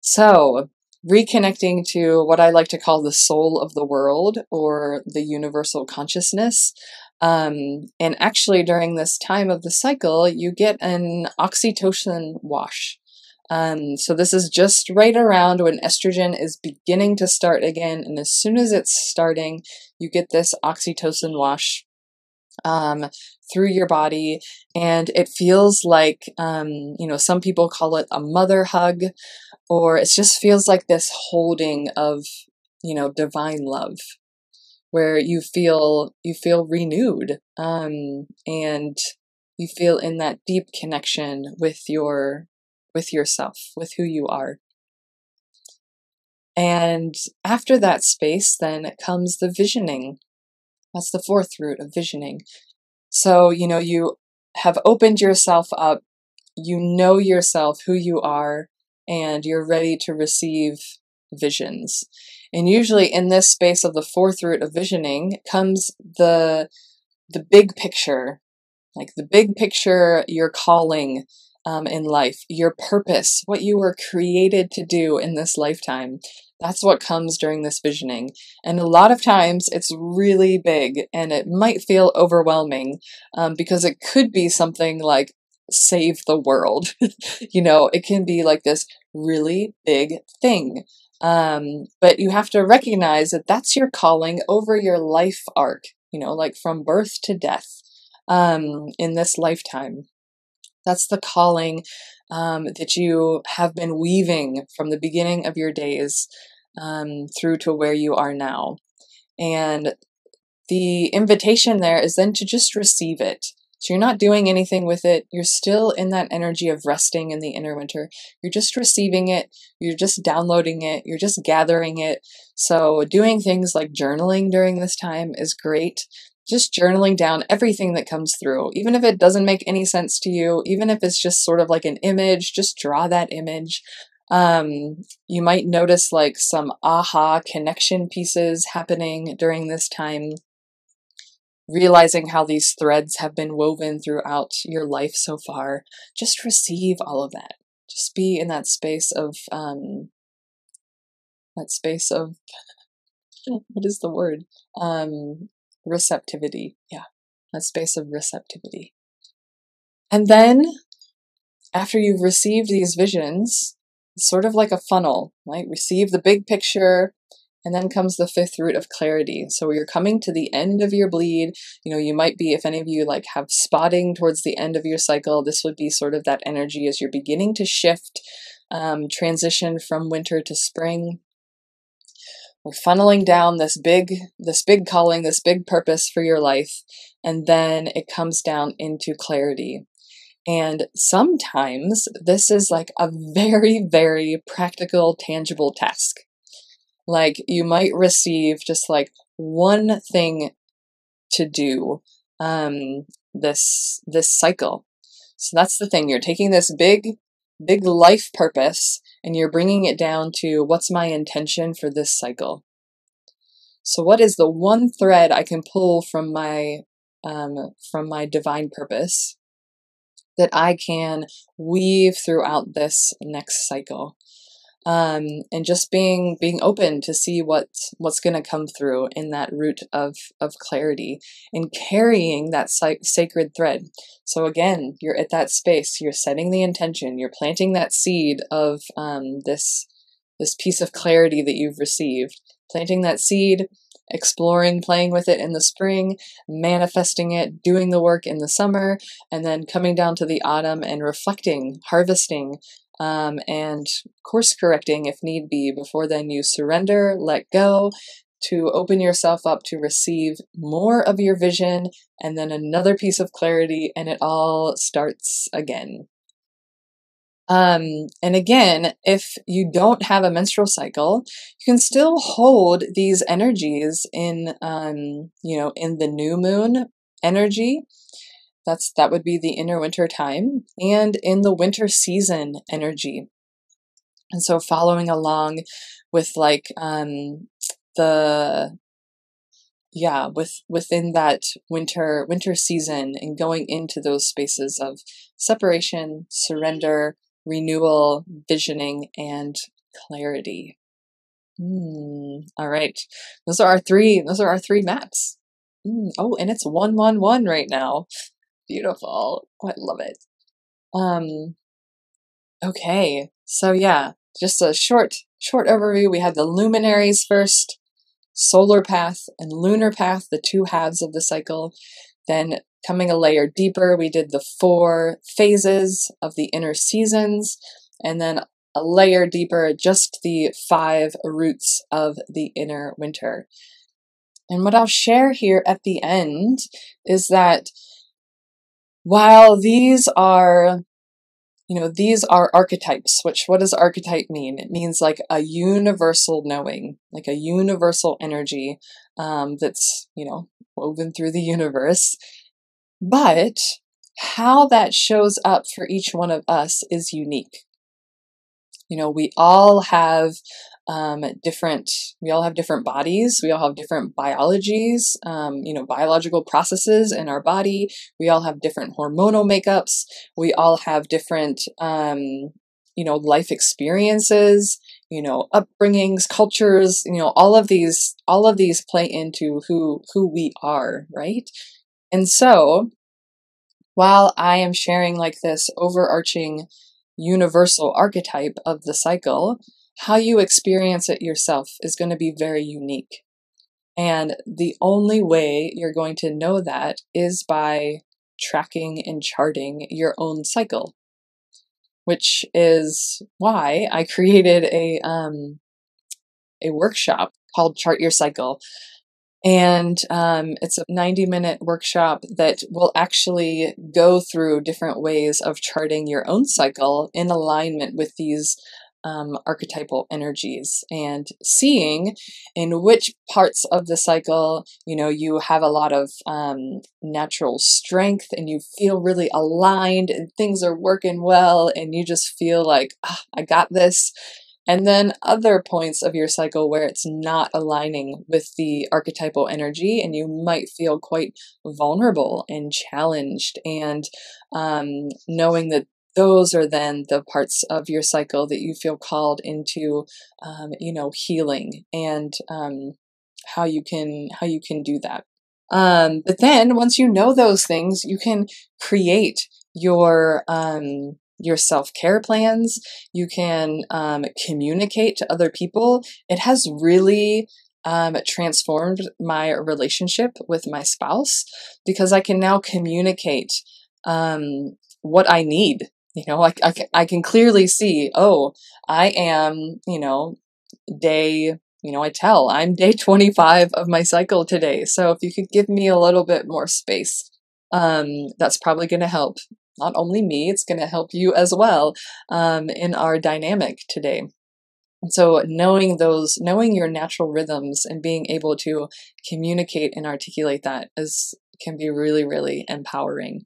S1: So, reconnecting to what I like to call the soul of the world or the universal consciousness. Um, and actually, during this time of the cycle, you get an oxytocin wash. Um, so this is just right around when estrogen is beginning to start again, and as soon as it's starting, you get this oxytocin wash um, through your body, and it feels like um, you know some people call it a mother hug, or it just feels like this holding of you know divine love where you feel you feel renewed um, and you feel in that deep connection with your with yourself with who you are. And after that space then comes the visioning that's the fourth root of visioning. So you know you have opened yourself up. You know yourself who you are and you're ready to receive visions. And usually in this space of the fourth root of visioning comes the the big picture, like the big picture, your calling um, in life, your purpose, what you were created to do in this lifetime. That's what comes during this visioning. And a lot of times it's really big and it might feel overwhelming um, because it could be something like save the world. you know, it can be like this really big thing. Um, but you have to recognize that that's your calling over your life arc, you know, like from birth to death um, in this lifetime. That's the calling um, that you have been weaving from the beginning of your days um, through to where you are now. And the invitation there is then to just receive it. So you're not doing anything with it. You're still in that energy of resting in the inner winter. You're just receiving it. You're just downloading it. You're just gathering it. So doing things like journaling during this time is great. Just journaling down everything that comes through, even if it doesn't make any sense to you, even if it's just sort of like an image, just draw that image. Um, you might notice like some aha connection pieces happening during this time realizing how these threads have been woven throughout your life so far, just receive all of that. Just be in that space of, um, that space of, what is the word? Um, receptivity. Yeah, that space of receptivity. And then, after you've received these visions, sort of like a funnel, right? Receive the big picture, and then comes the fifth root of clarity. So you're coming to the end of your bleed. You know, you might be, if any of you like have spotting towards the end of your cycle, this would be sort of that energy as you're beginning to shift, um, transition from winter to spring. We're funneling down this big, this big calling, this big purpose for your life, and then it comes down into clarity. And sometimes this is like a very, very practical, tangible task. Like you might receive just like one thing to do um, this this cycle. So that's the thing. You're taking this big big life purpose and you're bringing it down to what's my intention for this cycle. So what is the one thread I can pull from my um, from my divine purpose that I can weave throughout this next cycle? Um, and just being being open to see what what's going to come through in that root of of clarity and carrying that sacred thread. So again you're at that space you're setting the intention you're planting that seed of um, this this piece of clarity that you've received. Planting that seed exploring playing with it in the spring manifesting it doing the work in the summer and then coming down to the autumn and reflecting harvesting um, and course correcting if need be. Before then, you surrender, let go to open yourself up to receive more of your vision and then another piece of clarity, and it all starts again. Um, and again, if you don't have a menstrual cycle, you can still hold these energies in, um, you know, in the new moon energy that's that would be the inner winter time and in the winter season energy. And so following along with like um the yeah with within that winter winter season and going into those spaces of separation surrender renewal visioning and clarity mm, all right those are our three those are our three maps Mm, oh, and it's 111 right now. Beautiful. Oh, I love it. Um, okay. So yeah, just a short, short overview. We had the luminaries first, solar path and lunar path, the two halves of the cycle. Then coming a layer deeper, we did the four phases of the inner seasons, and then a layer deeper, just the five roots of the inner winter. And what I'll share here at the end is that while these are you know these are archetypes which what does archetype mean? It means like a universal knowing like a universal energy um, that's you know woven through the universe. But how that shows up for each one of us is unique. You know we all have um, different we all have different bodies. We all have different biologies um, you know biological processes in our body. We all have different hormonal makeups. We all have different um, you know life experiences you know upbringings cultures you know all of these all of these play into who who we are right? And so while i am sharing like this overarching universal archetype of the cycle how you experience it yourself is going to be very unique. And the only way you're going to know that is by tracking and charting your own cycle, which is why I created a um, a workshop called Chart Your Cycle. And um, it's a 90 minute workshop that will actually go through different ways of charting your own cycle in alignment with these um, archetypal energies and seeing in which parts of the cycle you know you have a lot of um, natural strength and you feel really aligned and things are working well and you just feel like oh, i got this and then other points of your cycle where it's not aligning with the archetypal energy, and you might feel quite vulnerable and challenged. And um, knowing that those are then the parts of your cycle that you feel called into um, you know healing and um, how you can how you can do that. Um, but then once you know those things you can create your um, your self-care plans. You can um, communicate to other people. It has really um, transformed my relationship with my spouse because I can now communicate um, what I need you know, like I, I can clearly see, oh, I am, you know, day, you know, I tell I'm day 25 of my cycle today. So if you could give me a little bit more space, um, that's probably going to help not only me, it's going to help you as well um, in our dynamic today. And so knowing those, knowing your natural rhythms and being able to communicate and articulate that is can be really, really empowering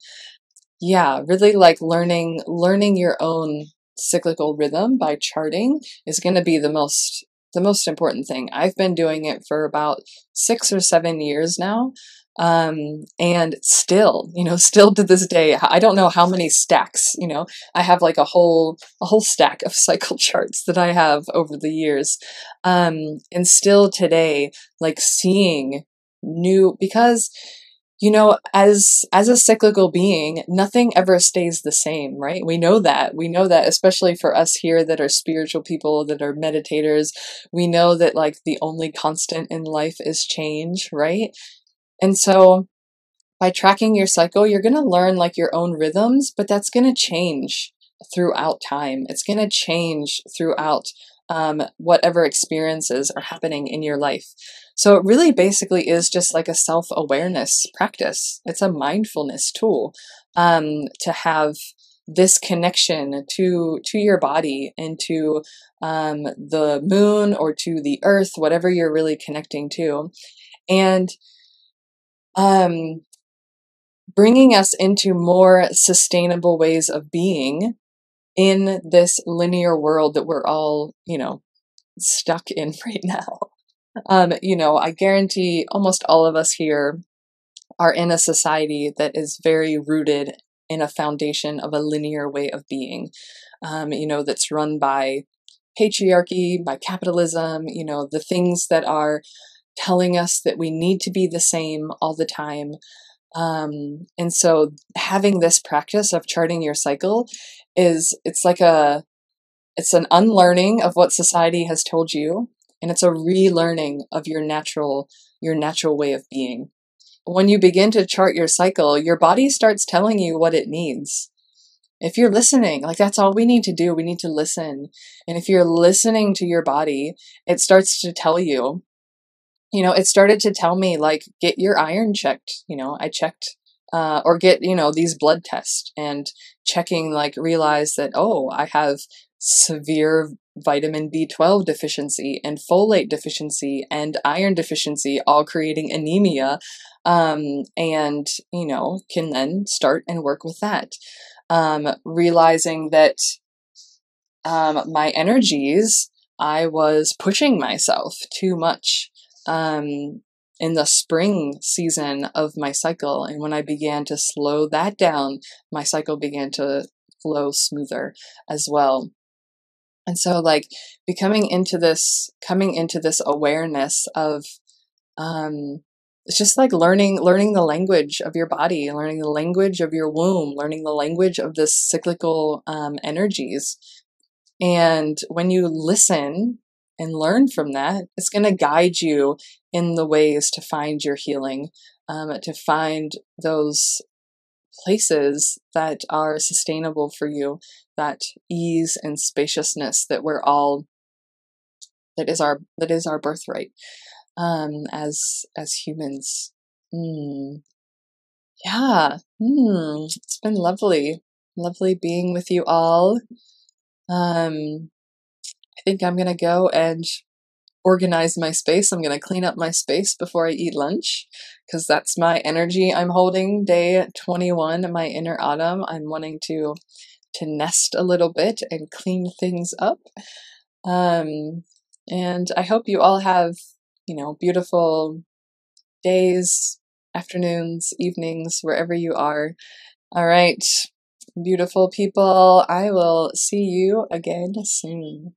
S1: yeah really like learning learning your own cyclical rhythm by charting is going to be the most the most important thing. I've been doing it for about six or seven years now um and still you know still to this day i don't know how many stacks you know? I have like a whole a whole stack of cycle charts that i have over the years um and still today like seeing new because you know as as a cyclical being nothing ever stays the same right? We know that. We know that especially for us here that are spiritual people that are meditators we know that like the only constant in life is change right? And so by tracking your cycle you're going to learn like your own rhythms but that's going to change throughout time. It's going to change throughout um, whatever experiences are happening in your life so it really basically is just like a self awareness practice. It's a mindfulness tool um, to have this connection to to your body and to um, the moon or to the earth, whatever you're really connecting to, and um, bringing us into more sustainable ways of being in this linear world that we're all, you know, stuck in right now. Um, you know, I guarantee almost all of us here are in a society that is very rooted in a foundation of a linear way of being, um, you know, that's run by patriarchy, by capitalism, you know, the things that are telling us that we need to be the same all the time. Um, and so having this practice of charting your cycle is it's like a it's an unlearning of what society has told you and it's a relearning of your natural your natural way of being. When you begin to chart your cycle your body starts telling you what it needs. If you're listening like that's all we need to do we need to listen. And if you're listening to your body it starts to tell you you know it started to tell me like get your iron checked you know i checked uh, or get you know these blood tests and checking like realize that oh i have severe vitamin B12 deficiency and folate deficiency and iron deficiency, all creating anemia. Um, and, you know, can then start and work with that. Um, realizing that um, my energies, I was pushing myself too much um, in the spring season of my cycle. And when I began to slow that down, my cycle began to flow smoother as well and so like becoming into this coming into this awareness of um it's just like learning learning the language of your body learning the language of your womb learning the language of this cyclical um, energies. And when you listen and learn from that it's going to guide you in the ways to find your healing um, to find those places that are sustainable for you, that ease and spaciousness that we're all that is our that is our birthright um, as as humans. Mm. Yeah, mm. it's been lovely, lovely being with you all. Um, I think I'm gonna go and organize my space. I'm to clean up my space before I eat lunch because that's my energy I'm holding. Day 21, my inner autumn. I'm wanting to to nest a little bit and clean things up. Um, and I hope you all have, you know, beautiful days, afternoons, evenings, wherever you are. All right, beautiful people. I will see you again soon.